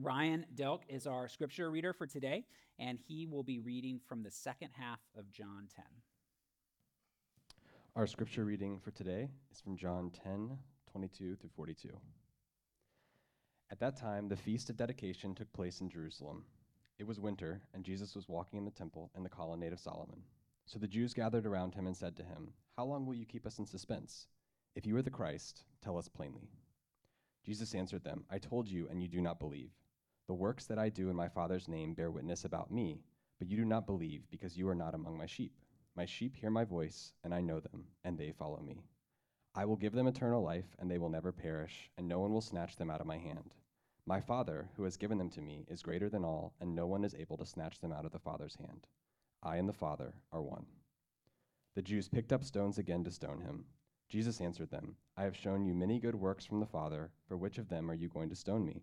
Ryan Delk is our scripture reader for today, and he will be reading from the second half of John 10. Our scripture reading for today is from John 10, 22 through 42. At that time, the feast of dedication took place in Jerusalem. It was winter, and Jesus was walking in the temple in the colonnade of Solomon. So the Jews gathered around him and said to him, How long will you keep us in suspense? If you are the Christ, tell us plainly. Jesus answered them, I told you, and you do not believe. The works that I do in my Father's name bear witness about me, but you do not believe because you are not among my sheep. My sheep hear my voice, and I know them, and they follow me. I will give them eternal life, and they will never perish, and no one will snatch them out of my hand. My Father, who has given them to me, is greater than all, and no one is able to snatch them out of the Father's hand. I and the Father are one. The Jews picked up stones again to stone him. Jesus answered them, I have shown you many good works from the Father. For which of them are you going to stone me?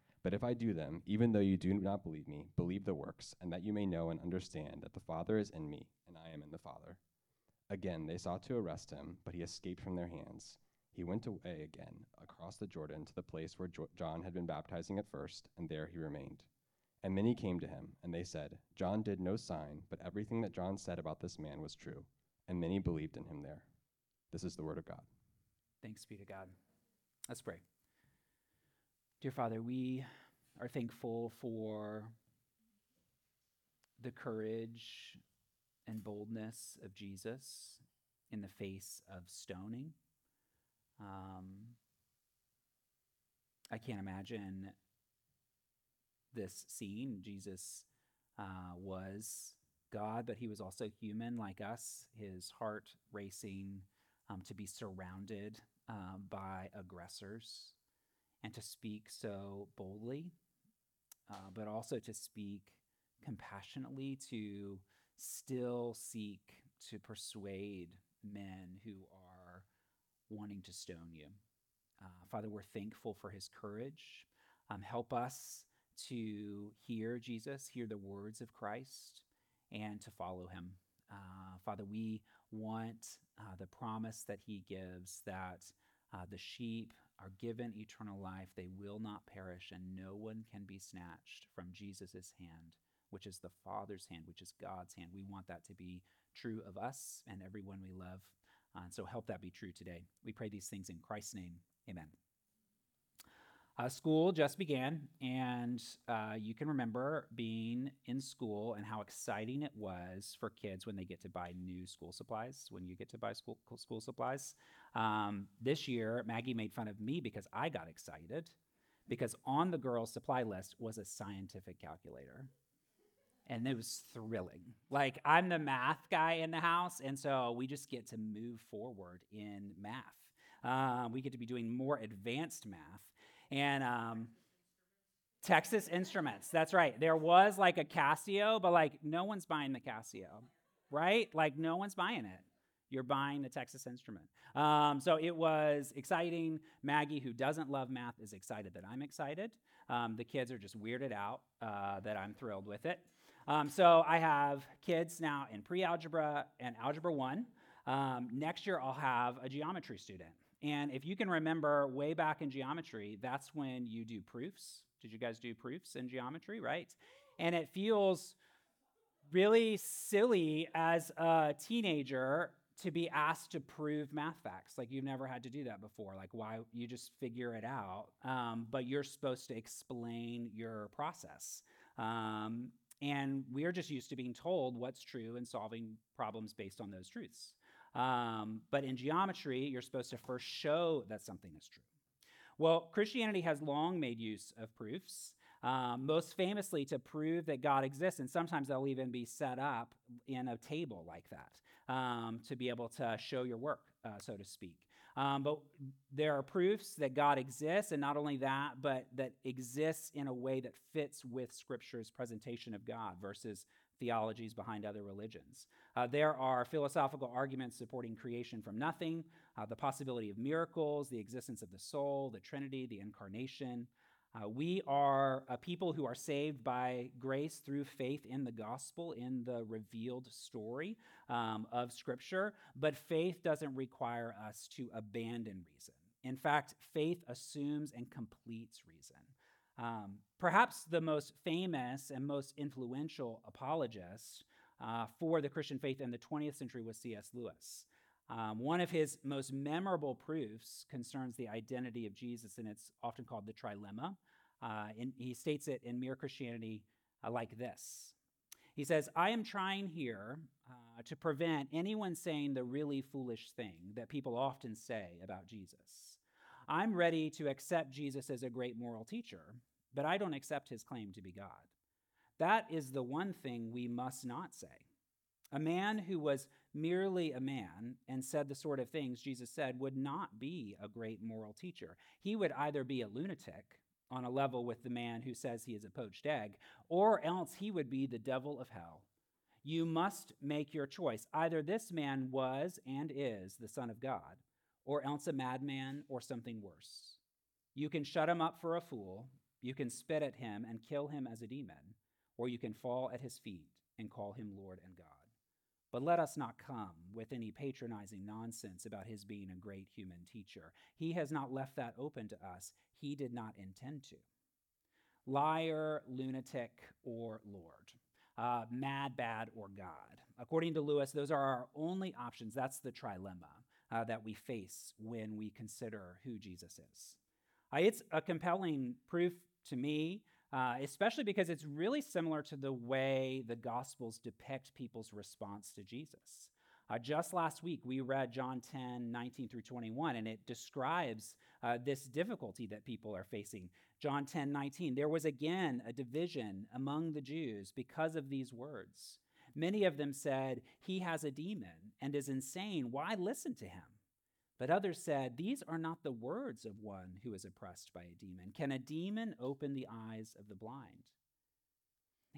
But if I do them, even though you do not believe me, believe the works, and that you may know and understand that the Father is in me, and I am in the Father. Again, they sought to arrest him, but he escaped from their hands. He went away again across the Jordan to the place where jo- John had been baptizing at first, and there he remained. And many came to him, and they said, John did no sign, but everything that John said about this man was true. And many believed in him there. This is the word of God. Thanks be to God. Let's pray. Dear Father, we are thankful for the courage and boldness of Jesus in the face of stoning. Um, I can't imagine this scene. Jesus uh, was God, but he was also human like us, his heart racing um, to be surrounded um, by aggressors and to speak so boldly, uh, but also to speak compassionately, to still seek to persuade men who are wanting to stone you. Uh, Father, we're thankful for his courage. Um, help us to hear Jesus, hear the words of Christ, and to follow him. Uh, Father, we want uh, the promise that he gives that uh, the sheep are given eternal life. They will not perish, and no one can be snatched from Jesus' hand, which is the Father's hand, which is God's hand. We want that to be true of us and everyone we love. Uh, so help that be true today. We pray these things in Christ's name. Amen. Uh, school just began, and uh, you can remember being in school and how exciting it was for kids when they get to buy new school supplies, when you get to buy school, school supplies. Um, this year, Maggie made fun of me because I got excited because on the girls' supply list was a scientific calculator. And it was thrilling. Like, I'm the math guy in the house, and so we just get to move forward in math. Uh, we get to be doing more advanced math and um, Texas Instruments. That's right. There was like a Casio, but like no one's buying the Casio, right? Like no one's buying it. You're buying the Texas Instrument. Um, so it was exciting. Maggie, who doesn't love math, is excited that I'm excited. Um, the kids are just weirded out uh, that I'm thrilled with it. Um, so I have kids now in pre algebra and algebra one. Um, next year, I'll have a geometry student. And if you can remember way back in geometry, that's when you do proofs. Did you guys do proofs in geometry, right? And it feels really silly as a teenager to be asked to prove math facts. Like you've never had to do that before. Like why you just figure it out, um, but you're supposed to explain your process. Um, and we're just used to being told what's true and solving problems based on those truths. Um, but in geometry, you're supposed to first show that something is true. Well, Christianity has long made use of proofs, um, most famously to prove that God exists, and sometimes they'll even be set up in a table like that um, to be able to show your work, uh, so to speak. Um, but there are proofs that God exists, and not only that, but that exists in a way that fits with Scripture's presentation of God versus theologies behind other religions. Uh, there are philosophical arguments supporting creation from nothing, uh, the possibility of miracles, the existence of the soul, the Trinity, the incarnation. Uh, we are a people who are saved by grace through faith in the gospel, in the revealed story um, of Scripture, but faith doesn't require us to abandon reason. In fact, faith assumes and completes reason. Um, perhaps the most famous and most influential apologist uh, for the Christian faith in the 20th century was C.S. Lewis. Um, one of his most memorable proofs concerns the identity of Jesus, and it's often called the trilemma. Uh, and he states it in Mere Christianity uh, like this He says, I am trying here uh, to prevent anyone saying the really foolish thing that people often say about Jesus. I'm ready to accept Jesus as a great moral teacher, but I don't accept his claim to be God. That is the one thing we must not say. A man who was merely a man and said the sort of things Jesus said would not be a great moral teacher. He would either be a lunatic on a level with the man who says he is a poached egg, or else he would be the devil of hell. You must make your choice. Either this man was and is the Son of God, or else a madman or something worse. You can shut him up for a fool, you can spit at him and kill him as a demon, or you can fall at his feet and call him Lord and God. But let us not come with any patronizing nonsense about his being a great human teacher. He has not left that open to us. He did not intend to. Liar, lunatic, or Lord. Uh, mad, bad, or God. According to Lewis, those are our only options. That's the trilemma uh, that we face when we consider who Jesus is. Uh, it's a compelling proof to me, uh, especially because it's really similar to the way the Gospels depict people's response to Jesus. Uh, just last week, we read John 10, 19 through 21, and it describes uh, this difficulty that people are facing. John 10, 19, there was again a division among the Jews because of these words. Many of them said, He has a demon and is insane. Why listen to him? But others said, These are not the words of one who is oppressed by a demon. Can a demon open the eyes of the blind?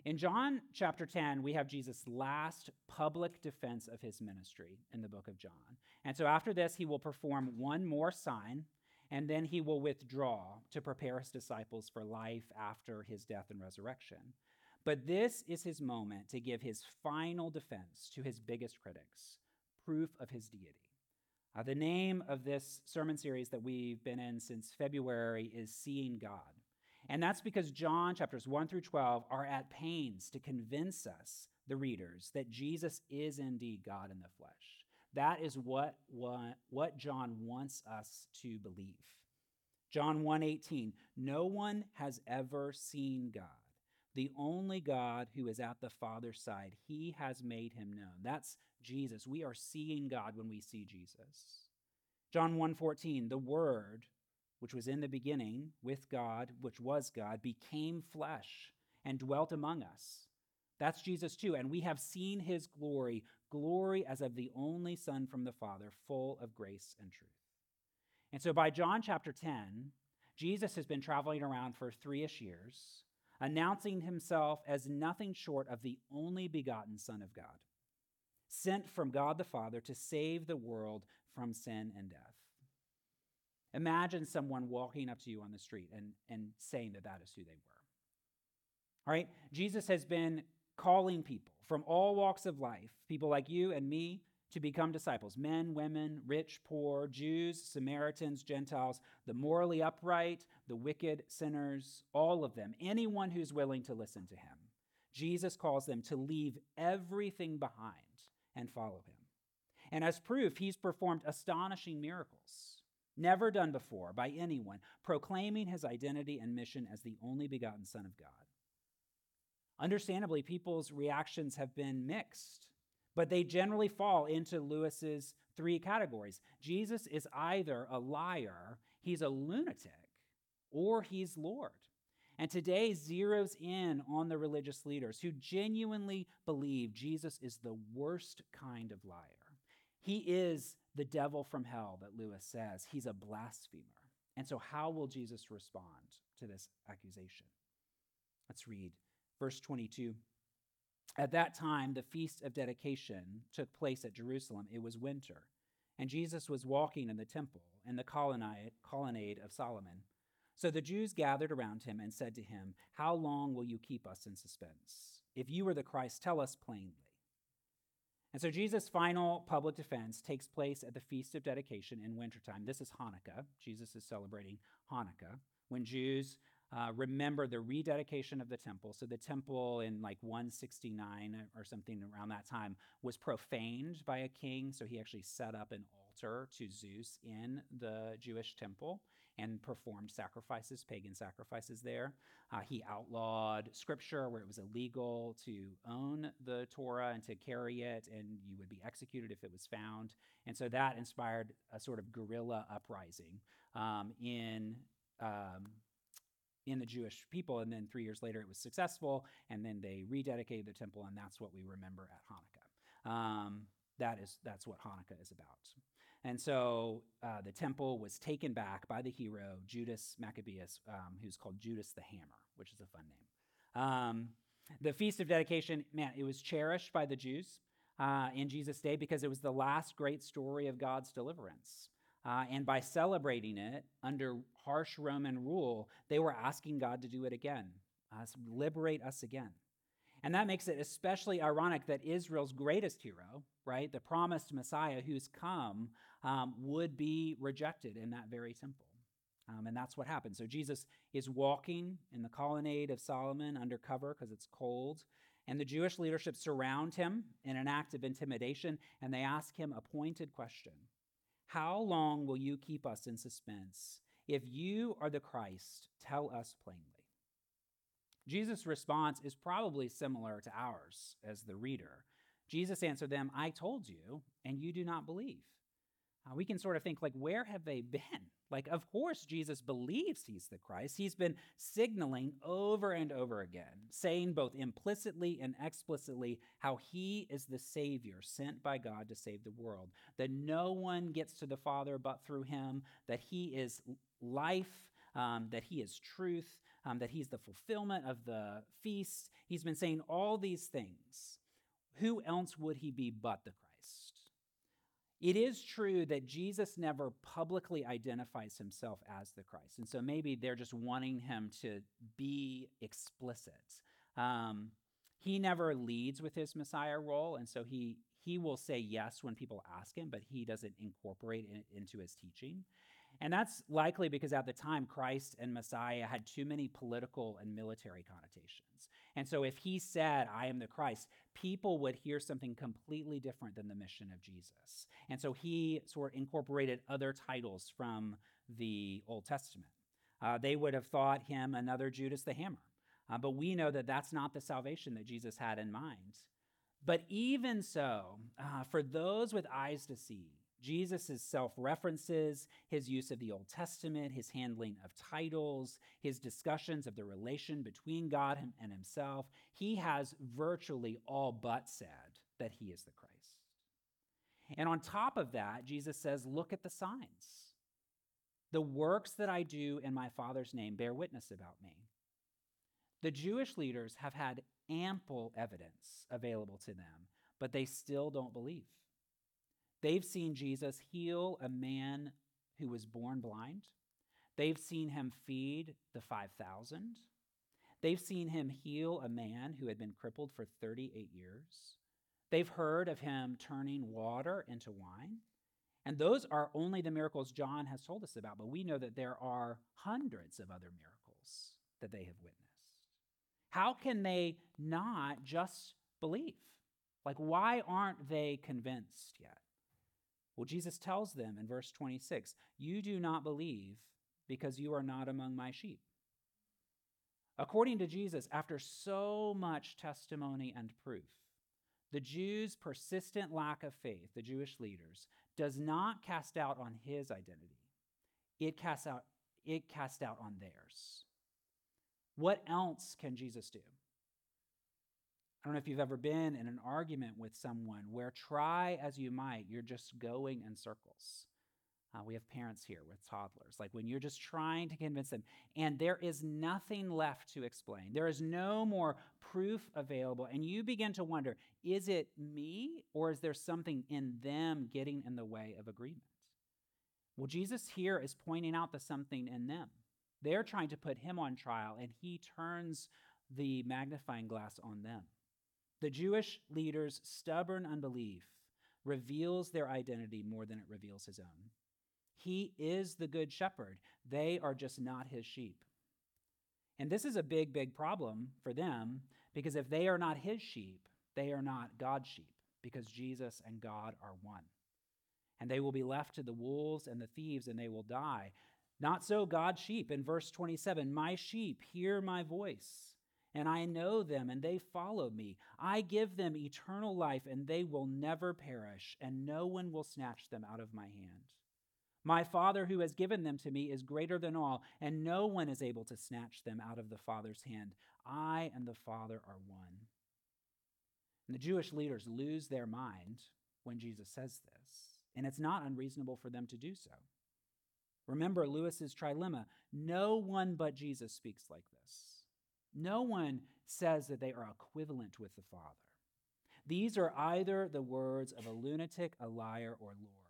In John chapter 10, we have Jesus' last public defense of his ministry in the book of John. And so after this, he will perform one more sign, and then he will withdraw to prepare his disciples for life after his death and resurrection. But this is his moment to give his final defense to his biggest critics proof of his deity. Uh, the name of this sermon series that we've been in since February is Seeing God. And that's because John chapters 1 through 12 are at pains to convince us, the readers, that Jesus is indeed God in the flesh. That is what, what, what John wants us to believe. John 1:18 No one has ever seen God. The only God who is at the Father's side, he has made him known. That's Jesus. We are seeing God when we see Jesus. John 1:14, the word which was in the beginning with God, which was God, became flesh and dwelt among us. That's Jesus too, and we have seen his glory, glory as of the only Son from the Father, full of grace and truth. And so by John chapter 10, Jesus has been traveling around for three ish years, announcing himself as nothing short of the only begotten Son of God sent from God the Father to save the world from sin and death. Imagine someone walking up to you on the street and, and saying that that is who they were. All right? Jesus has been calling people from all walks of life, people like you and me, to become disciples men, women, rich, poor, Jews, Samaritans, Gentiles, the morally upright, the wicked, sinners, all of them, anyone who's willing to listen to him. Jesus calls them to leave everything behind and follow him. And as proof, he's performed astonishing miracles, never done before by anyone, proclaiming his identity and mission as the only begotten Son of God. Understandably, people's reactions have been mixed, but they generally fall into Lewis's three categories. Jesus is either a liar, he's a lunatic, or he's Lord. And today zeroes in on the religious leaders who genuinely believe Jesus is the worst kind of liar. He is the devil from hell that Lewis says. He's a blasphemer. And so, how will Jesus respond to this accusation? Let's read verse 22. At that time, the feast of dedication took place at Jerusalem. It was winter, and Jesus was walking in the temple in the colonnade, colonnade of Solomon. So the Jews gathered around him and said to him, How long will you keep us in suspense? If you are the Christ, tell us plainly. And so Jesus' final public defense takes place at the Feast of Dedication in wintertime. This is Hanukkah. Jesus is celebrating Hanukkah when Jews uh, remember the rededication of the temple. So the temple in like 169 or something around that time was profaned by a king. So he actually set up an altar to Zeus in the Jewish temple and performed sacrifices, pagan sacrifices there. Uh, he outlawed scripture where it was illegal to own the Torah and to carry it, and you would be executed if it was found. And so that inspired a sort of guerrilla uprising um, in. Um, in the Jewish people, and then three years later it was successful, and then they rededicated the temple, and that's what we remember at Hanukkah. Um, that is that's what Hanukkah is about. And so uh, the temple was taken back by the hero, Judas Maccabeus, um, who's called Judas the Hammer, which is a fun name. Um, the Feast of Dedication, man, it was cherished by the Jews uh, in Jesus' day because it was the last great story of God's deliverance. Uh, and by celebrating it under harsh Roman rule, they were asking God to do it again, liberate us again. And that makes it especially ironic that Israel's greatest hero, right, the promised Messiah who's come, um, would be rejected in that very temple. Um, and that's what happened. So Jesus is walking in the colonnade of Solomon undercover because it's cold. And the Jewish leadership surround him in an act of intimidation, and they ask him a pointed question How long will you keep us in suspense? If you are the Christ, tell us plainly. Jesus' response is probably similar to ours as the reader. Jesus answered them, I told you, and you do not believe. Uh, we can sort of think, like, where have they been? Like, of course, Jesus believes he's the Christ. He's been signaling over and over again, saying both implicitly and explicitly how he is the Savior sent by God to save the world, that no one gets to the Father but through him, that he is life, um, that he is truth, um, that he's the fulfillment of the feast. He's been saying all these things. Who else would he be but the? It is true that Jesus never publicly identifies himself as the Christ. And so maybe they're just wanting him to be explicit. Um, he never leads with his Messiah role, and so he, he will say yes when people ask him, but he doesn't incorporate it into his teaching. And that's likely because at the time, Christ and Messiah had too many political and military connotations. And so if he said, I am the Christ, people would hear something completely different than the mission of Jesus. And so he sort of incorporated other titles from the Old Testament. Uh, they would have thought him another Judas the Hammer. Uh, but we know that that's not the salvation that Jesus had in mind. But even so, uh, for those with eyes to see, Jesus' self references, his use of the Old Testament, his handling of titles, his discussions of the relation between God and himself, he has virtually all but said that he is the Christ. And on top of that, Jesus says, Look at the signs. The works that I do in my Father's name bear witness about me. The Jewish leaders have had ample evidence available to them, but they still don't believe. They've seen Jesus heal a man who was born blind. They've seen him feed the 5,000. They've seen him heal a man who had been crippled for 38 years. They've heard of him turning water into wine. And those are only the miracles John has told us about, but we know that there are hundreds of other miracles that they have witnessed. How can they not just believe? Like, why aren't they convinced yet? Well, Jesus tells them in verse 26 You do not believe because you are not among my sheep. According to Jesus, after so much testimony and proof, the Jews' persistent lack of faith, the Jewish leaders, does not cast out on his identity. It casts out, it casts out on theirs. What else can Jesus do? I don't know if you've ever been in an argument with someone where try as you might, you're just going in circles. Uh, we have parents here with toddlers. Like when you're just trying to convince them, and there is nothing left to explain, there is no more proof available, and you begin to wonder is it me, or is there something in them getting in the way of agreement? Well, Jesus here is pointing out the something in them. They're trying to put him on trial, and he turns the magnifying glass on them. The Jewish leaders' stubborn unbelief reveals their identity more than it reveals his own. He is the good shepherd. They are just not his sheep. And this is a big, big problem for them because if they are not his sheep, they are not God's sheep because Jesus and God are one. And they will be left to the wolves and the thieves and they will die. Not so God's sheep. In verse 27, my sheep hear my voice, and I know them, and they follow me. I give them eternal life, and they will never perish, and no one will snatch them out of my hand. My Father who has given them to me is greater than all, and no one is able to snatch them out of the Father's hand. I and the Father are one. And the Jewish leaders lose their mind when Jesus says this, and it's not unreasonable for them to do so. Remember Lewis's trilemma no one but Jesus speaks like this. No one says that they are equivalent with the Father. These are either the words of a lunatic, a liar, or Lord.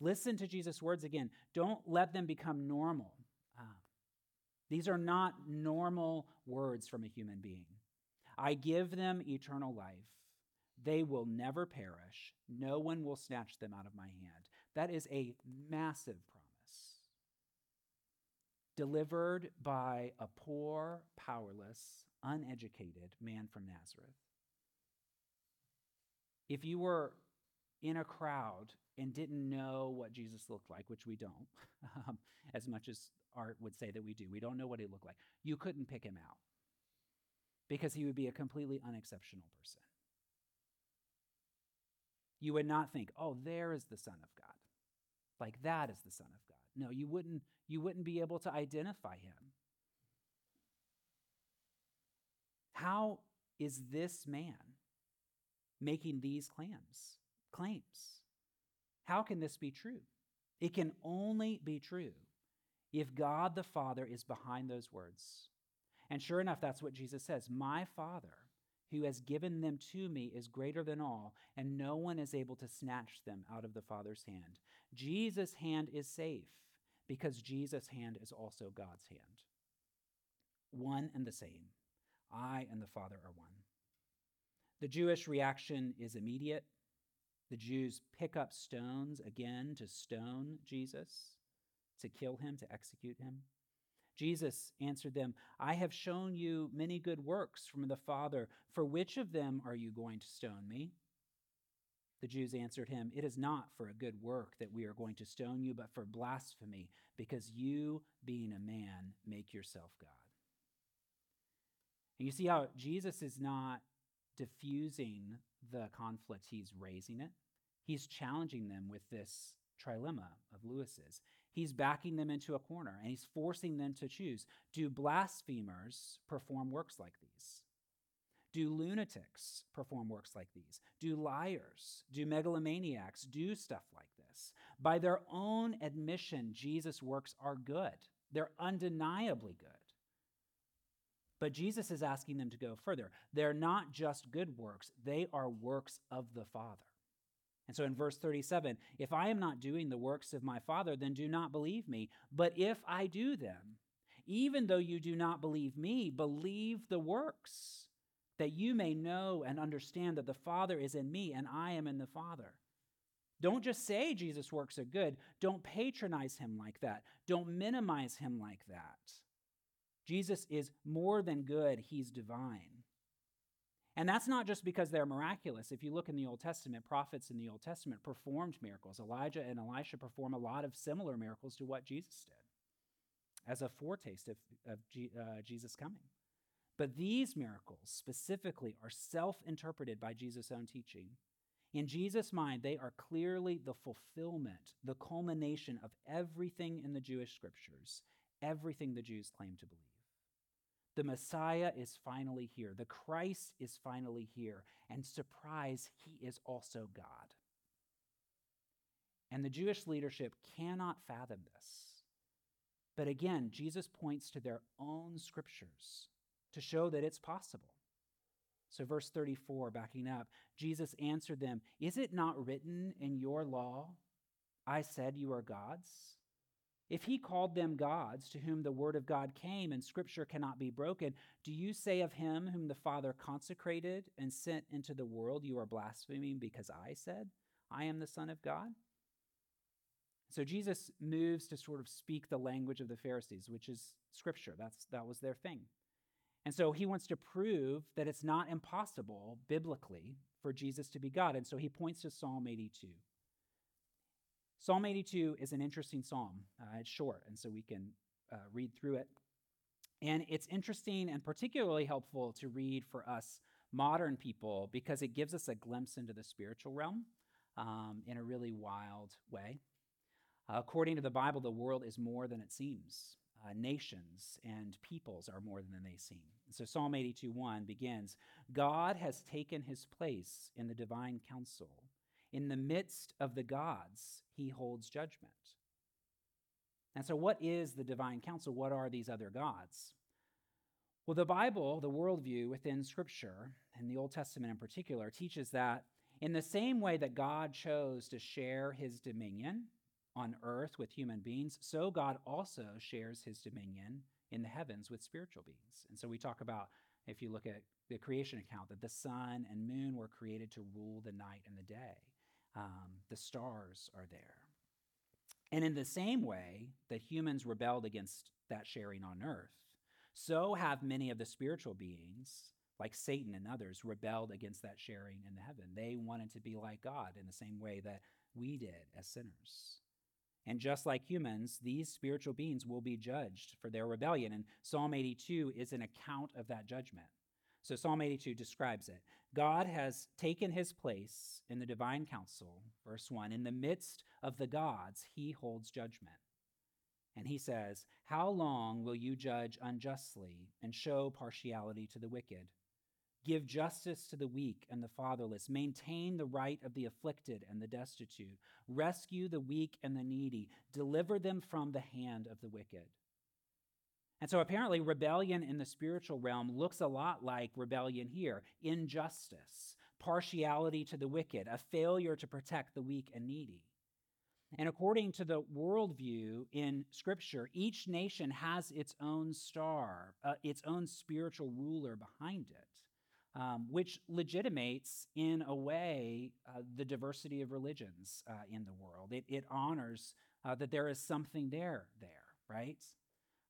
Listen to Jesus' words again. Don't let them become normal. Uh, these are not normal words from a human being. I give them eternal life. They will never perish. No one will snatch them out of my hand. That is a massive promise. Delivered by a poor, powerless, uneducated man from Nazareth. If you were in a crowd and didn't know what Jesus looked like, which we don't, um, as much as art would say that we do. We don't know what he looked like. You couldn't pick him out because he would be a completely unexceptional person. You would not think, oh, there is the Son of God. Like that is the Son of God. No, you wouldn't, you wouldn't be able to identify him. How is this man making these claims? Claims. How can this be true? It can only be true if God the Father is behind those words. And sure enough, that's what Jesus says My Father, who has given them to me, is greater than all, and no one is able to snatch them out of the Father's hand. Jesus' hand is safe because Jesus' hand is also God's hand. One and the same. I and the Father are one. The Jewish reaction is immediate the Jews pick up stones again to stone Jesus, to kill him, to execute him. Jesus answered them, I have shown you many good works from the Father. For which of them are you going to stone me? The Jews answered him, It is not for a good work that we are going to stone you, but for blasphemy, because you, being a man, make yourself God. And you see how Jesus is not diffusing the conflict, he's raising it. He's challenging them with this trilemma of Lewis's. He's backing them into a corner and he's forcing them to choose. Do blasphemers perform works like these? Do lunatics perform works like these? Do liars, do megalomaniacs do stuff like this? By their own admission, Jesus' works are good. They're undeniably good. But Jesus is asking them to go further. They're not just good works, they are works of the Father. And so in verse 37, if I am not doing the works of my Father, then do not believe me. But if I do them, even though you do not believe me, believe the works, that you may know and understand that the Father is in me and I am in the Father. Don't just say Jesus' works are good. Don't patronize him like that. Don't minimize him like that. Jesus is more than good, he's divine. And that's not just because they're miraculous. If you look in the Old Testament, prophets in the Old Testament performed miracles. Elijah and Elisha perform a lot of similar miracles to what Jesus did as a foretaste of, of G, uh, Jesus coming. But these miracles specifically are self interpreted by Jesus' own teaching. In Jesus' mind, they are clearly the fulfillment, the culmination of everything in the Jewish scriptures, everything the Jews claim to believe. The Messiah is finally here. The Christ is finally here. And surprise, he is also God. And the Jewish leadership cannot fathom this. But again, Jesus points to their own scriptures to show that it's possible. So, verse 34, backing up, Jesus answered them Is it not written in your law, I said you are gods? If he called them gods to whom the word of God came and scripture cannot be broken, do you say of him whom the Father consecrated and sent into the world, you are blaspheming because I said, I am the Son of God? So Jesus moves to sort of speak the language of the Pharisees, which is scripture. That's, that was their thing. And so he wants to prove that it's not impossible biblically for Jesus to be God. And so he points to Psalm 82. Psalm 82 is an interesting psalm. Uh, it's short, and so we can uh, read through it. And it's interesting and particularly helpful to read for us modern people because it gives us a glimpse into the spiritual realm um, in a really wild way. Uh, according to the Bible, the world is more than it seems. Uh, nations and peoples are more than they seem. So Psalm 82 1 begins God has taken his place in the divine council. In the midst of the gods, he holds judgment. And so, what is the divine council? What are these other gods? Well, the Bible, the worldview within Scripture, and the Old Testament in particular, teaches that in the same way that God chose to share his dominion on earth with human beings, so God also shares his dominion in the heavens with spiritual beings. And so we talk about, if you look at the creation account, that the sun and moon were created to rule the night and the day. Um, the stars are there. And in the same way that humans rebelled against that sharing on earth, so have many of the spiritual beings, like Satan and others, rebelled against that sharing in the heaven. They wanted to be like God in the same way that we did as sinners. And just like humans, these spiritual beings will be judged for their rebellion. And Psalm 82 is an account of that judgment. So Psalm 82 describes it. God has taken his place in the divine council, verse 1. In the midst of the gods, he holds judgment. And he says, How long will you judge unjustly and show partiality to the wicked? Give justice to the weak and the fatherless. Maintain the right of the afflicted and the destitute. Rescue the weak and the needy. Deliver them from the hand of the wicked. And so apparently, rebellion in the spiritual realm looks a lot like rebellion here injustice, partiality to the wicked, a failure to protect the weak and needy. And according to the worldview in Scripture, each nation has its own star, uh, its own spiritual ruler behind it um, which legitimates, in a way, uh, the diversity of religions uh, in the world. It, it honors uh, that there is something there, there, right?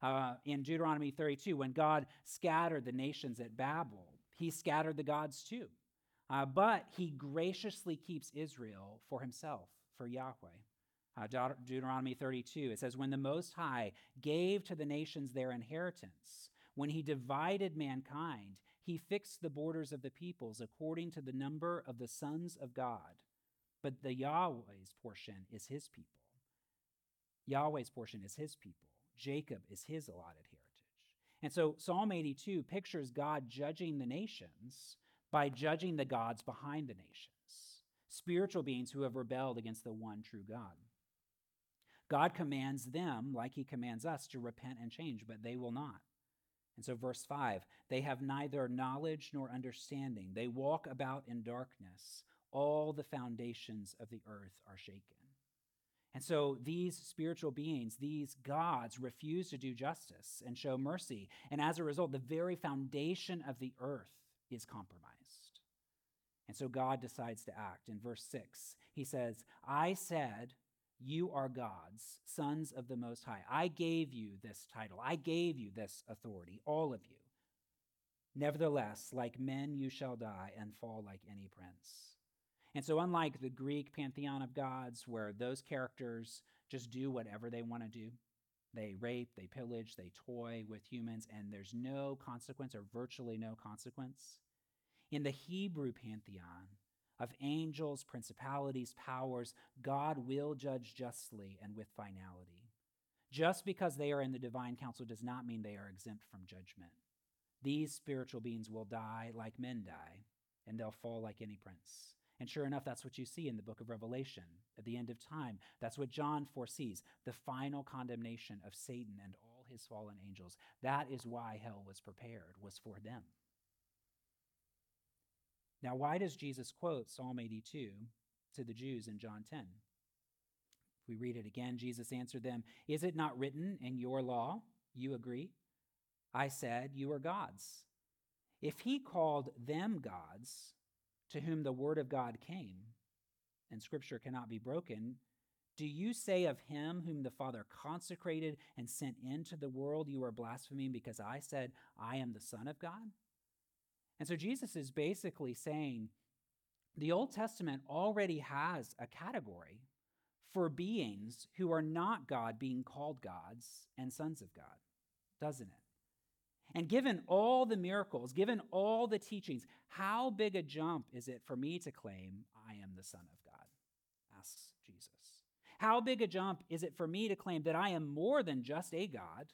Uh, in Deuteronomy 32, when God scattered the nations at Babel, he scattered the gods too. Uh, but he graciously keeps Israel for himself, for Yahweh. Uh, Deuteronomy 32, it says, When the Most High gave to the nations their inheritance, when he divided mankind, he fixed the borders of the peoples according to the number of the sons of God. But the Yahweh's portion is his people. Yahweh's portion is his people. Jacob is his allotted heritage. And so Psalm 82 pictures God judging the nations by judging the gods behind the nations, spiritual beings who have rebelled against the one true God. God commands them, like he commands us, to repent and change, but they will not. And so, verse 5 they have neither knowledge nor understanding. They walk about in darkness. All the foundations of the earth are shaken. And so, these spiritual beings, these gods, refuse to do justice and show mercy. And as a result, the very foundation of the earth is compromised. And so, God decides to act. In verse 6, he says, I said, you are gods, sons of the Most High. I gave you this title. I gave you this authority, all of you. Nevertheless, like men, you shall die and fall like any prince. And so, unlike the Greek pantheon of gods, where those characters just do whatever they want to do, they rape, they pillage, they toy with humans, and there's no consequence or virtually no consequence. In the Hebrew pantheon, of angels, principalities, powers, God will judge justly and with finality. Just because they are in the divine council does not mean they are exempt from judgment. These spiritual beings will die like men die, and they'll fall like any prince. And sure enough, that's what you see in the book of Revelation. At the end of time, that's what John foresees the final condemnation of Satan and all his fallen angels. That is why hell was prepared, was for them. Now, why does Jesus quote Psalm 82 to the Jews in John 10? If we read it again, Jesus answered them, Is it not written in your law? You agree? I said, You are gods. If he called them gods, to whom the word of God came, and scripture cannot be broken, do you say of him whom the Father consecrated and sent into the world, you are blaspheming because I said, I am the Son of God? And so Jesus is basically saying the Old Testament already has a category for beings who are not God being called gods and sons of God, doesn't it? And given all the miracles, given all the teachings, how big a jump is it for me to claim I am the Son of God? asks Jesus. How big a jump is it for me to claim that I am more than just a God,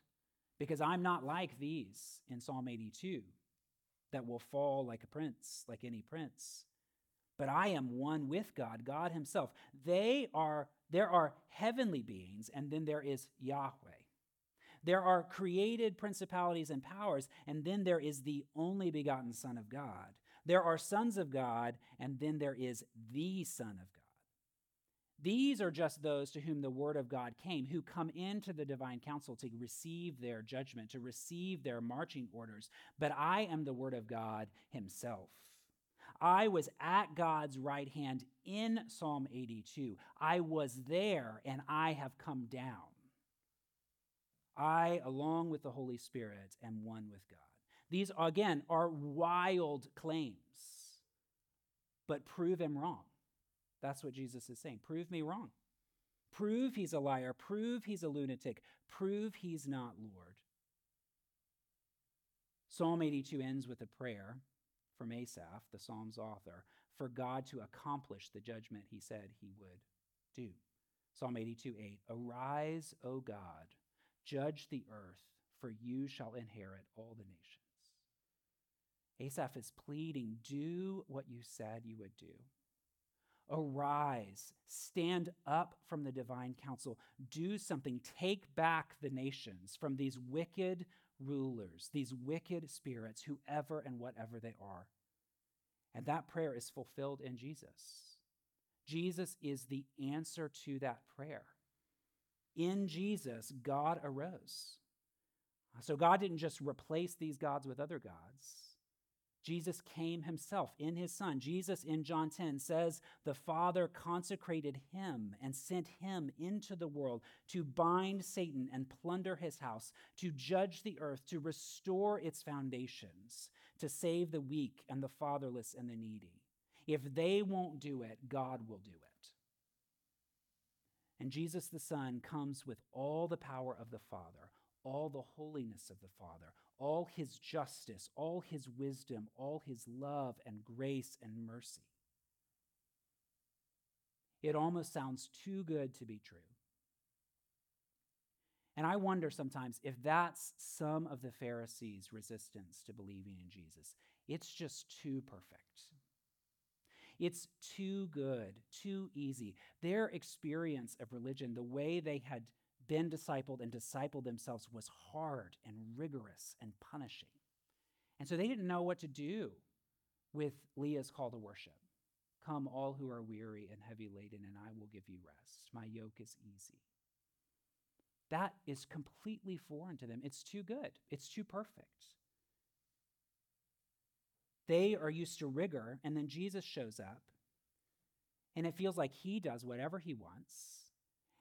because I'm not like these in Psalm 82 that will fall like a prince, like any prince. But I am one with God, God Himself. They are, there are heavenly beings, and then there is Yahweh. There are created principalities and powers, and then there is the only begotten Son of God. There are sons of God, and then there is the Son of. These are just those to whom the word of God came, who come into the divine council to receive their judgment, to receive their marching orders. But I am the word of God himself. I was at God's right hand in Psalm 82. I was there and I have come down. I, along with the Holy Spirit, am one with God. These, again, are wild claims, but prove him wrong. That's what Jesus is saying. Prove me wrong. Prove he's a liar. Prove he's a lunatic. Prove he's not Lord. Psalm 82 ends with a prayer from Asaph, the Psalm's author, for God to accomplish the judgment he said he would do. Psalm 82 8 Arise, O God Judge the earth, for you shall inherit all the nations. Asaph is pleading, do what you said you would do. Arise, stand up from the divine council, do something, take back the nations from these wicked rulers, these wicked spirits, whoever and whatever they are. And that prayer is fulfilled in Jesus. Jesus is the answer to that prayer in Jesus, God arose. So God didn't just replace these gods with other gods. Jesus came himself in his Son. Jesus in John 10 says, The Father consecrated him and sent him into the world to bind Satan and plunder his house, to judge the earth, to restore its foundations, to save the weak and the fatherless and the needy. If they won't do it, God will do it. And Jesus the Son comes with all the power of the Father, all the holiness of the Father, all his justice, all his wisdom, all his love and grace and mercy. It almost sounds too good to be true. And I wonder sometimes if that's some of the Pharisees' resistance to believing in Jesus. It's just too perfect. It's too good, too easy. Their experience of religion, the way they had been discipled and discipled themselves, was hard and rigorous and punishing. And so they didn't know what to do with Leah's call to worship. Come, all who are weary and heavy laden, and I will give you rest. My yoke is easy. That is completely foreign to them. It's too good, it's too perfect. They are used to rigor, and then Jesus shows up, and it feels like he does whatever he wants.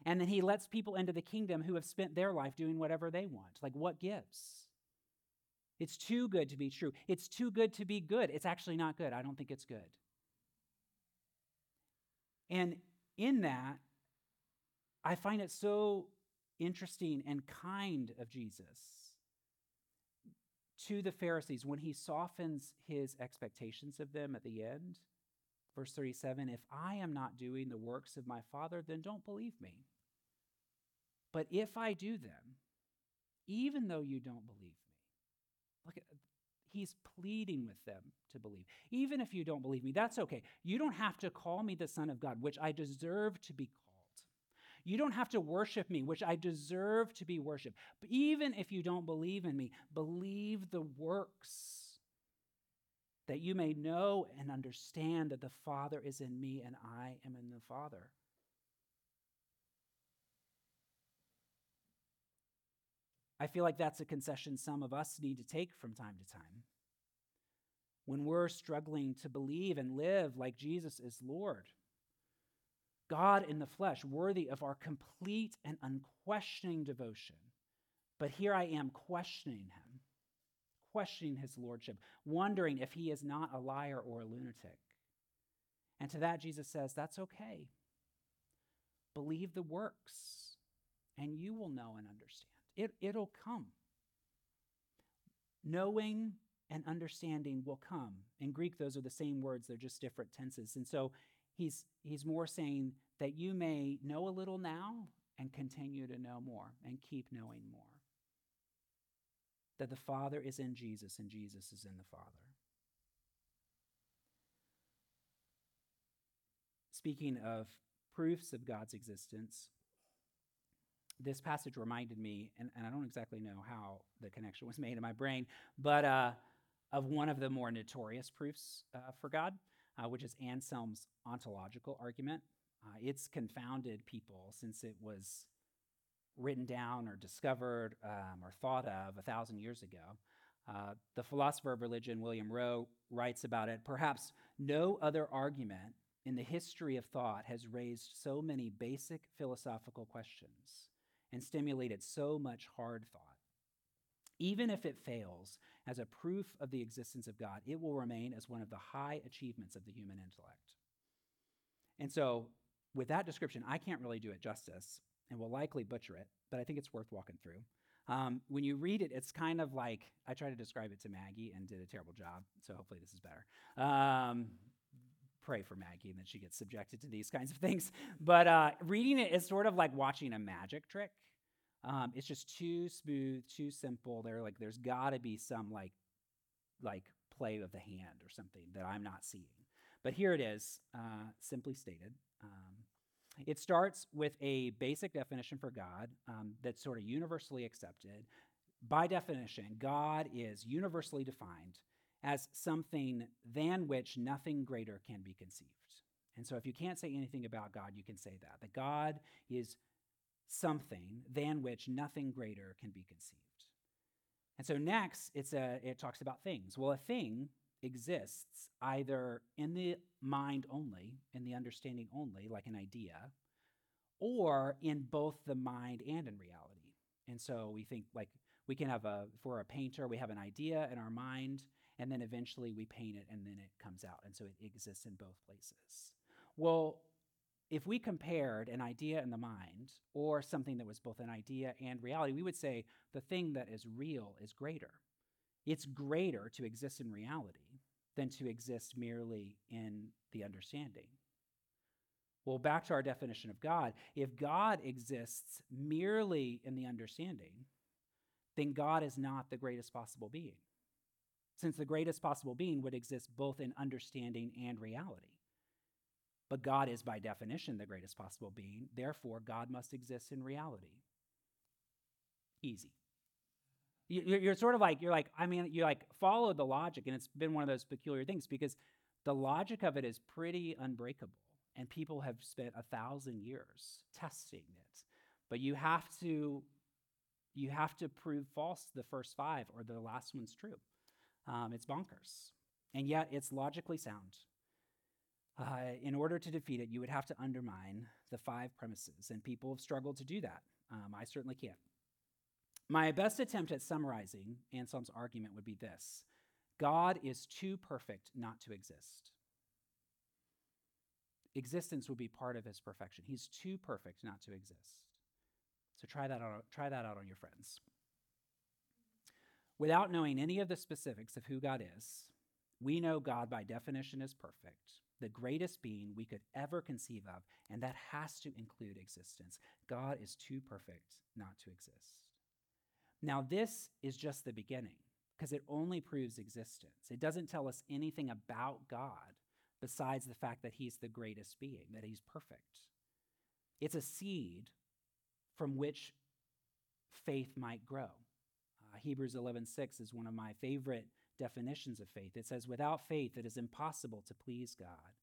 And then he lets people into the kingdom who have spent their life doing whatever they want. Like, what gives? It's too good to be true. It's too good to be good. It's actually not good. I don't think it's good. And in that, I find it so interesting and kind of Jesus to the Pharisees when he softens his expectations of them at the end. Verse 37 If I am not doing the works of my Father, then don't believe me. But if I do them, even though you don't believe me, look He's pleading with them to believe. Even if you don't believe me, that's okay. You don't have to call me the Son of God, which I deserve to be called. You don't have to worship me, which I deserve to be worshiped. But even if you don't believe in me, believe the works that you may know and understand that the Father is in me and I am in the Father. I feel like that's a concession some of us need to take from time to time. When we're struggling to believe and live like Jesus is Lord, God in the flesh, worthy of our complete and unquestioning devotion. But here I am questioning him, questioning his lordship, wondering if he is not a liar or a lunatic. And to that, Jesus says, That's okay. Believe the works, and you will know and understand. It, it'll come. Knowing and understanding will come. In Greek, those are the same words, they're just different tenses. And so he's, he's more saying that you may know a little now and continue to know more and keep knowing more. That the Father is in Jesus and Jesus is in the Father. Speaking of proofs of God's existence, this passage reminded me, and, and I don't exactly know how the connection was made in my brain, but uh, of one of the more notorious proofs uh, for God, uh, which is Anselm's ontological argument. Uh, it's confounded people since it was written down or discovered um, or thought of a thousand years ago. Uh, the philosopher of religion, William Rowe, writes about it. Perhaps no other argument in the history of thought has raised so many basic philosophical questions and stimulated so much hard thought. Even if it fails as a proof of the existence of God, it will remain as one of the high achievements of the human intellect. And so, with that description, I can't really do it justice and we'll likely butcher it, but I think it's worth walking through. Um, when you read it, it's kind of like I tried to describe it to Maggie and did a terrible job, so hopefully this is better. Um, pray for Maggie and that she gets subjected to these kinds of things. But uh, reading it is sort of like watching a magic trick. Um, it's just too smooth, too simple. There, like, there's got to be some like, like play of the hand or something that I'm not seeing. But here it is, uh, simply stated. Um, it starts with a basic definition for God um, that's sort of universally accepted. By definition, God is universally defined as something than which nothing greater can be conceived. And so, if you can't say anything about God, you can say that. That God is something than which nothing greater can be conceived. And so, next, it's a, it talks about things. Well, a thing exists either in the mind only, in the understanding only, like an idea, or in both the mind and in reality. And so we think like we can have a, for a painter, we have an idea in our mind, and then eventually we paint it and then it comes out. And so it exists in both places. Well, if we compared an idea in the mind or something that was both an idea and reality, we would say the thing that is real is greater. It's greater to exist in reality than to exist merely in the understanding. Well, back to our definition of God. If God exists merely in the understanding, then God is not the greatest possible being, since the greatest possible being would exist both in understanding and reality. But God is, by definition, the greatest possible being. Therefore, God must exist in reality. Easy. You're sort of like, you're like, I mean, you like follow the logic, and it's been one of those peculiar things because the logic of it is pretty unbreakable. And people have spent a thousand years testing it. But you have to you have to prove false the first five or the last one's true. Um, it's bonkers. And yet it's logically sound. Uh, in order to defeat it, you would have to undermine the five premises, and people have struggled to do that. Um, I certainly can't. My best attempt at summarizing Anselm's argument would be this God is too perfect not to exist. Existence would be part of his perfection. He's too perfect not to exist. So try that out, try that out on your friends. Without knowing any of the specifics of who God is, we know God by definition is perfect, the greatest being we could ever conceive of, and that has to include existence. God is too perfect not to exist. Now, this is just the beginning because it only proves existence. It doesn't tell us anything about God besides the fact that he's the greatest being, that he's perfect. It's a seed from which faith might grow. Uh, Hebrews 11:6 is one of my favorite definitions of faith. It says, "Without faith it is impossible to please God,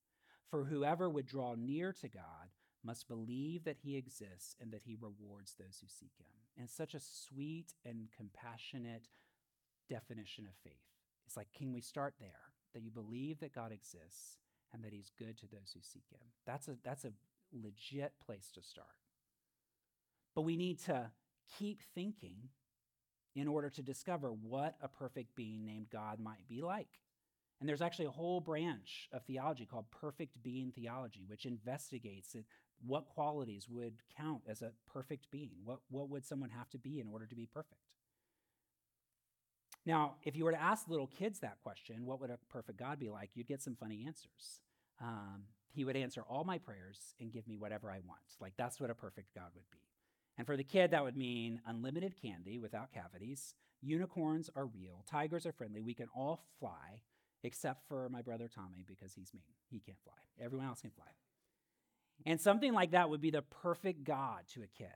for whoever would draw near to God must believe that he exists and that he rewards those who seek him." And such a sweet and compassionate definition of faith. It's like, can we start there? That you believe that God exists and that he's good to those who seek him. That's a, that's a legit place to start. But we need to keep thinking in order to discover what a perfect being named God might be like. And there's actually a whole branch of theology called perfect being theology, which investigates it, what qualities would count as a perfect being. What, what would someone have to be in order to be perfect? Now, if you were to ask little kids that question, what would a perfect God be like? You'd get some funny answers. Um, he would answer all my prayers and give me whatever I want. Like, that's what a perfect God would be. And for the kid, that would mean unlimited candy without cavities. Unicorns are real. Tigers are friendly. We can all fly, except for my brother Tommy because he's mean. He can't fly. Everyone else can fly. And something like that would be the perfect God to a kid.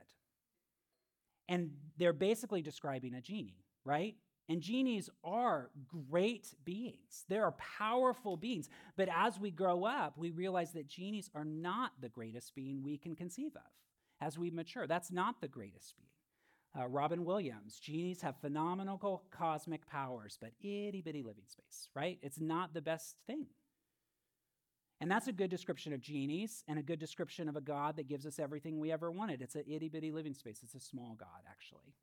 And they're basically describing a genie, right? And genies are great beings. They are powerful beings. But as we grow up, we realize that genies are not the greatest being we can conceive of as we mature. That's not the greatest being. Uh, Robin Williams, genies have phenomenal cosmic powers, but itty bitty living space, right? It's not the best thing. And that's a good description of genies and a good description of a God that gives us everything we ever wanted. It's an itty bitty living space. It's a small God, actually.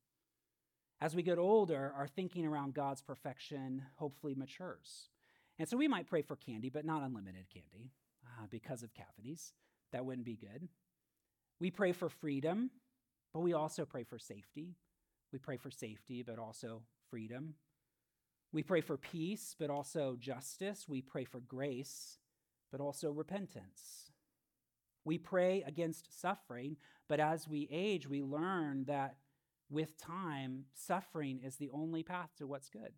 As we get older, our thinking around God's perfection hopefully matures. And so we might pray for candy, but not unlimited candy uh, because of cavities. That wouldn't be good. We pray for freedom, but we also pray for safety. We pray for safety, but also freedom. We pray for peace, but also justice. We pray for grace, but also repentance. We pray against suffering, but as we age, we learn that with time, suffering is the only path to what's good.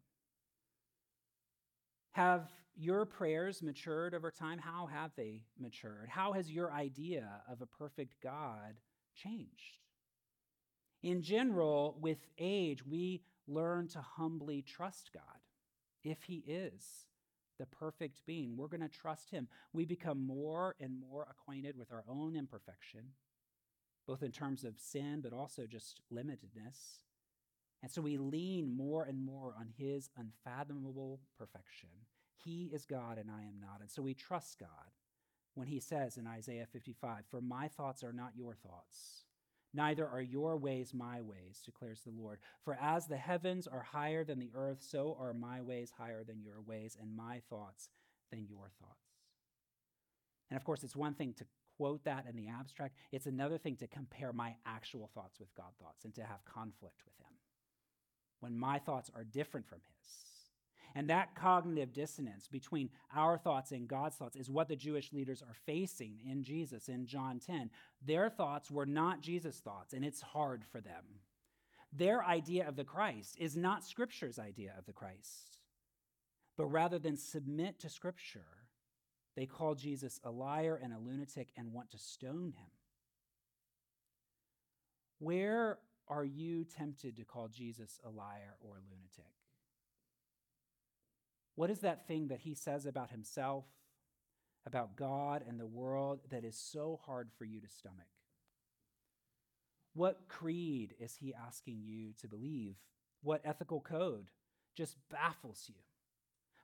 Have your prayers matured over time? How have they matured? How has your idea of a perfect God changed? In general, with age, we learn to humbly trust God. If He is the perfect being, we're going to trust Him. We become more and more acquainted with our own imperfection both in terms of sin, but also just limitedness. And so we lean more and more on his unfathomable perfection. He is God and I am not. And so we trust God when he says in Isaiah 55, For my thoughts are not your thoughts, neither are your ways my ways, declares the Lord. For as the heavens are higher than the earth, so are my ways higher than your ways, and my thoughts than your thoughts. And of course, it's one thing to quote that in the abstract. It's another thing to compare my actual thoughts with God's thoughts and to have conflict with Him when my thoughts are different from His. And that cognitive dissonance between our thoughts and God's thoughts is what the Jewish leaders are facing in Jesus in John 10. Their thoughts were not Jesus' thoughts, and it's hard for them. Their idea of the Christ is not Scripture's idea of the Christ. But rather than submit to Scripture, they call Jesus a liar and a lunatic and want to stone him. Where are you tempted to call Jesus a liar or a lunatic? What is that thing that he says about himself, about God and the world that is so hard for you to stomach? What creed is he asking you to believe? What ethical code just baffles you?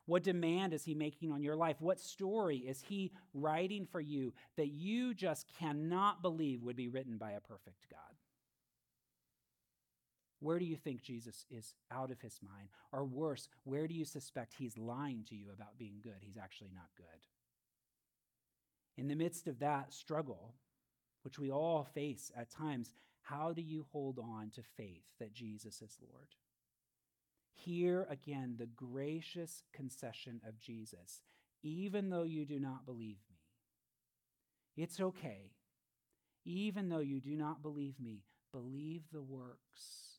What demand is he making on your life? What story is he writing for you that you just cannot believe would be written by a perfect God? Where do you think Jesus is out of his mind? Or worse, where do you suspect he's lying to you about being good? He's actually not good. In the midst of that struggle, which we all face at times, how do you hold on to faith that Jesus is Lord? Hear again the gracious concession of Jesus. Even though you do not believe me, it's okay. Even though you do not believe me, believe the works.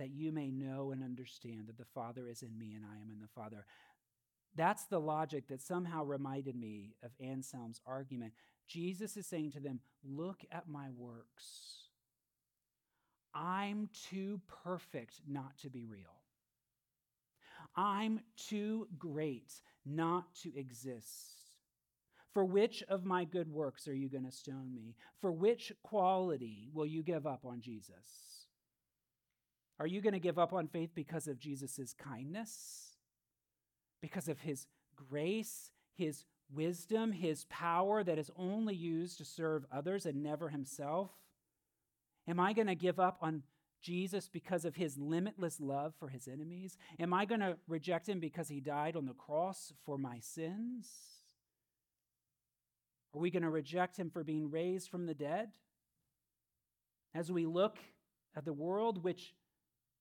That you may know and understand that the Father is in me and I am in the Father. That's the logic that somehow reminded me of Anselm's argument. Jesus is saying to them, Look at my works. I'm too perfect not to be real. I'm too great not to exist. For which of my good works are you going to stone me? For which quality will you give up on Jesus? Are you going to give up on faith because of Jesus' kindness? Because of his grace, his wisdom, his power that is only used to serve others and never himself? Am I going to give up on Jesus because of his limitless love for his enemies? Am I going to reject him because he died on the cross for my sins? Are we going to reject him for being raised from the dead? As we look at the world, which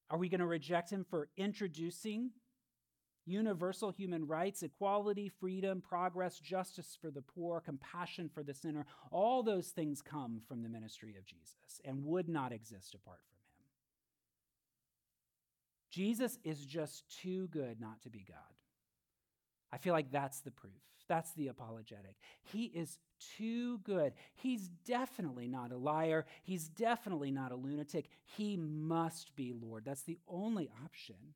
are we going to reject him for introducing universal human rights, equality, freedom, progress, justice for the poor, compassion for the sinner? All those things come from the ministry of Jesus and would not exist apart from him. Jesus is just too good not to be God. I feel like that's the proof. That's the apologetic. He is too good. He's definitely not a liar. He's definitely not a lunatic. He must be Lord. That's the only option,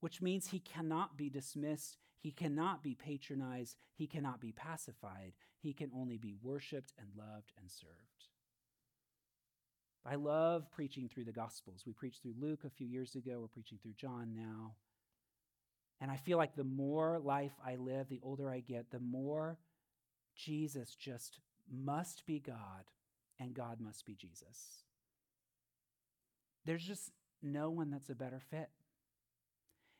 which means he cannot be dismissed. He cannot be patronized. He cannot be pacified. He can only be worshiped and loved and served. I love preaching through the Gospels. We preached through Luke a few years ago. We're preaching through John now. And I feel like the more life I live, the older I get, the more Jesus just must be God and God must be Jesus. There's just no one that's a better fit.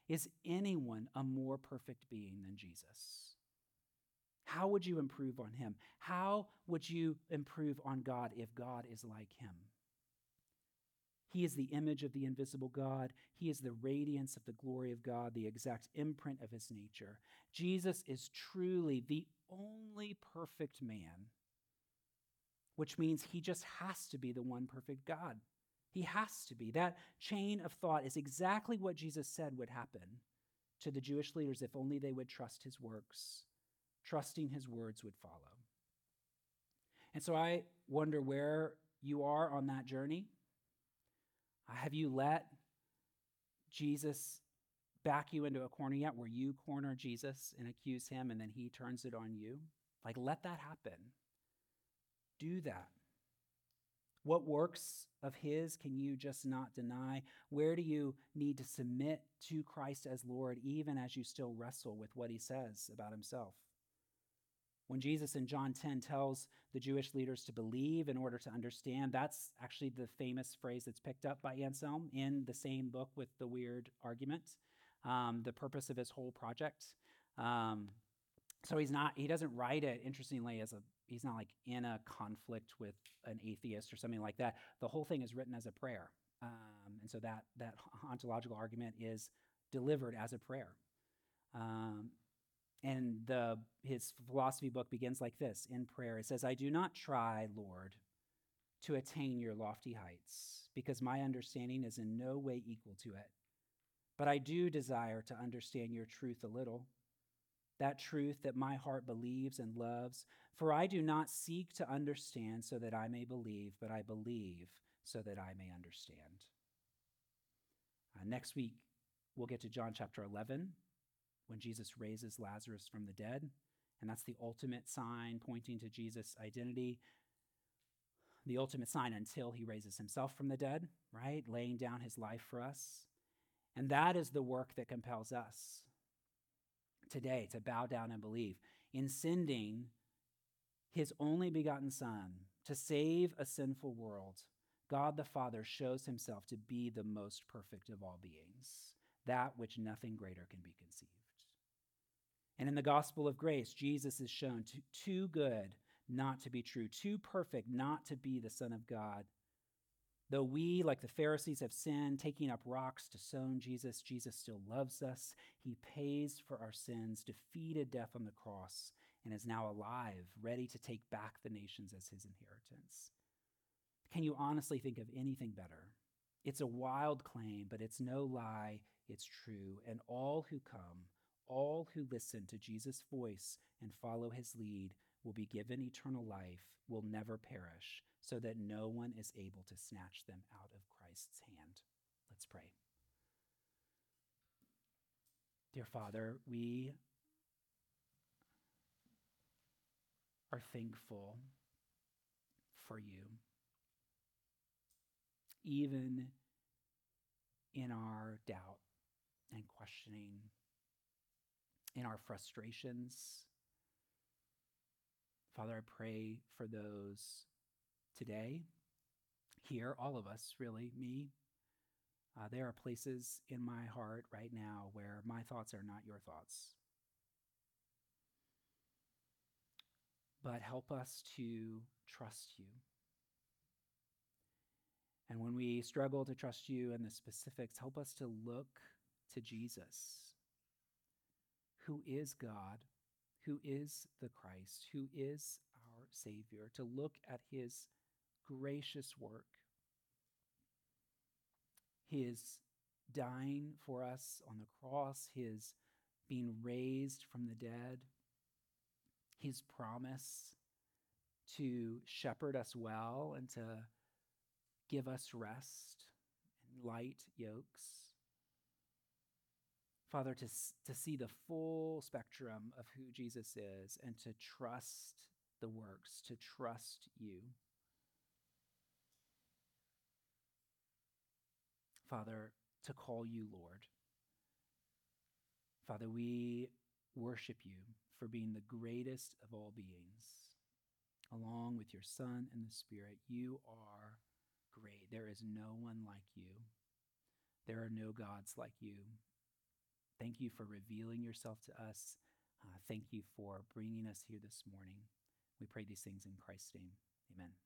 Is anyone a more perfect being than Jesus? How would you improve on him? How would you improve on God if God is like him? He is the image of the invisible God. He is the radiance of the glory of God, the exact imprint of his nature. Jesus is truly the only perfect man, which means he just has to be the one perfect God. He has to be. That chain of thought is exactly what Jesus said would happen to the Jewish leaders if only they would trust his works. Trusting his words would follow. And so I wonder where you are on that journey. Have you let Jesus back you into a corner yet where you corner Jesus and accuse him and then he turns it on you? Like, let that happen. Do that. What works of his can you just not deny? Where do you need to submit to Christ as Lord, even as you still wrestle with what he says about himself? When Jesus in John 10 tells the Jewish leaders to believe in order to understand, that's actually the famous phrase that's picked up by Anselm in the same book with the weird argument, um, the purpose of his whole project. Um, so he's not, he doesn't write it, interestingly, as a, he's not like in a conflict with an atheist or something like that. The whole thing is written as a prayer. Um, and so that, that ontological argument is delivered as a prayer. Um, and the, his philosophy book begins like this in prayer. It says, I do not try, Lord, to attain your lofty heights, because my understanding is in no way equal to it. But I do desire to understand your truth a little, that truth that my heart believes and loves. For I do not seek to understand so that I may believe, but I believe so that I may understand. Uh, next week, we'll get to John chapter 11 when Jesus raises Lazarus from the dead. And that's the ultimate sign pointing to Jesus' identity. The ultimate sign until he raises himself from the dead, right? Laying down his life for us. And that is the work that compels us today to bow down and believe. In sending his only begotten Son to save a sinful world, God the Father shows himself to be the most perfect of all beings, that which nothing greater can be conceived. And in the gospel of grace, Jesus is shown to, too good not to be true, too perfect not to be the Son of God. Though we, like the Pharisees, have sinned, taking up rocks to stone Jesus, Jesus still loves us. He pays for our sins, defeated death on the cross, and is now alive, ready to take back the nations as his inheritance. Can you honestly think of anything better? It's a wild claim, but it's no lie, it's true. And all who come, all who listen to Jesus' voice and follow his lead will be given eternal life, will never perish, so that no one is able to snatch them out of Christ's hand. Let's pray. Dear Father, we are thankful for you. Even in our doubt and questioning, in our frustrations. Father, I pray for those today, here, all of us, really, me. Uh, there are places in my heart right now where my thoughts are not your thoughts. But help us to trust you. And when we struggle to trust you in the specifics, help us to look to Jesus, who is God, who is the Christ, who is our Savior, to look at his gracious work, his dying for us on the cross, his being raised from the dead, his promise to shepherd us well and to give us rest and light yokes. Father, to, to see the full spectrum of who Jesus is and to trust the works, to trust you. Father, to call you Lord. Father, we worship you for being the greatest of all beings. Along with your Son and the Spirit, you are great. There is no one like you. There are no gods like you. Thank you for revealing yourself to us. Uh, thank you for bringing us here this morning. We pray these things in Christ's name. Amen.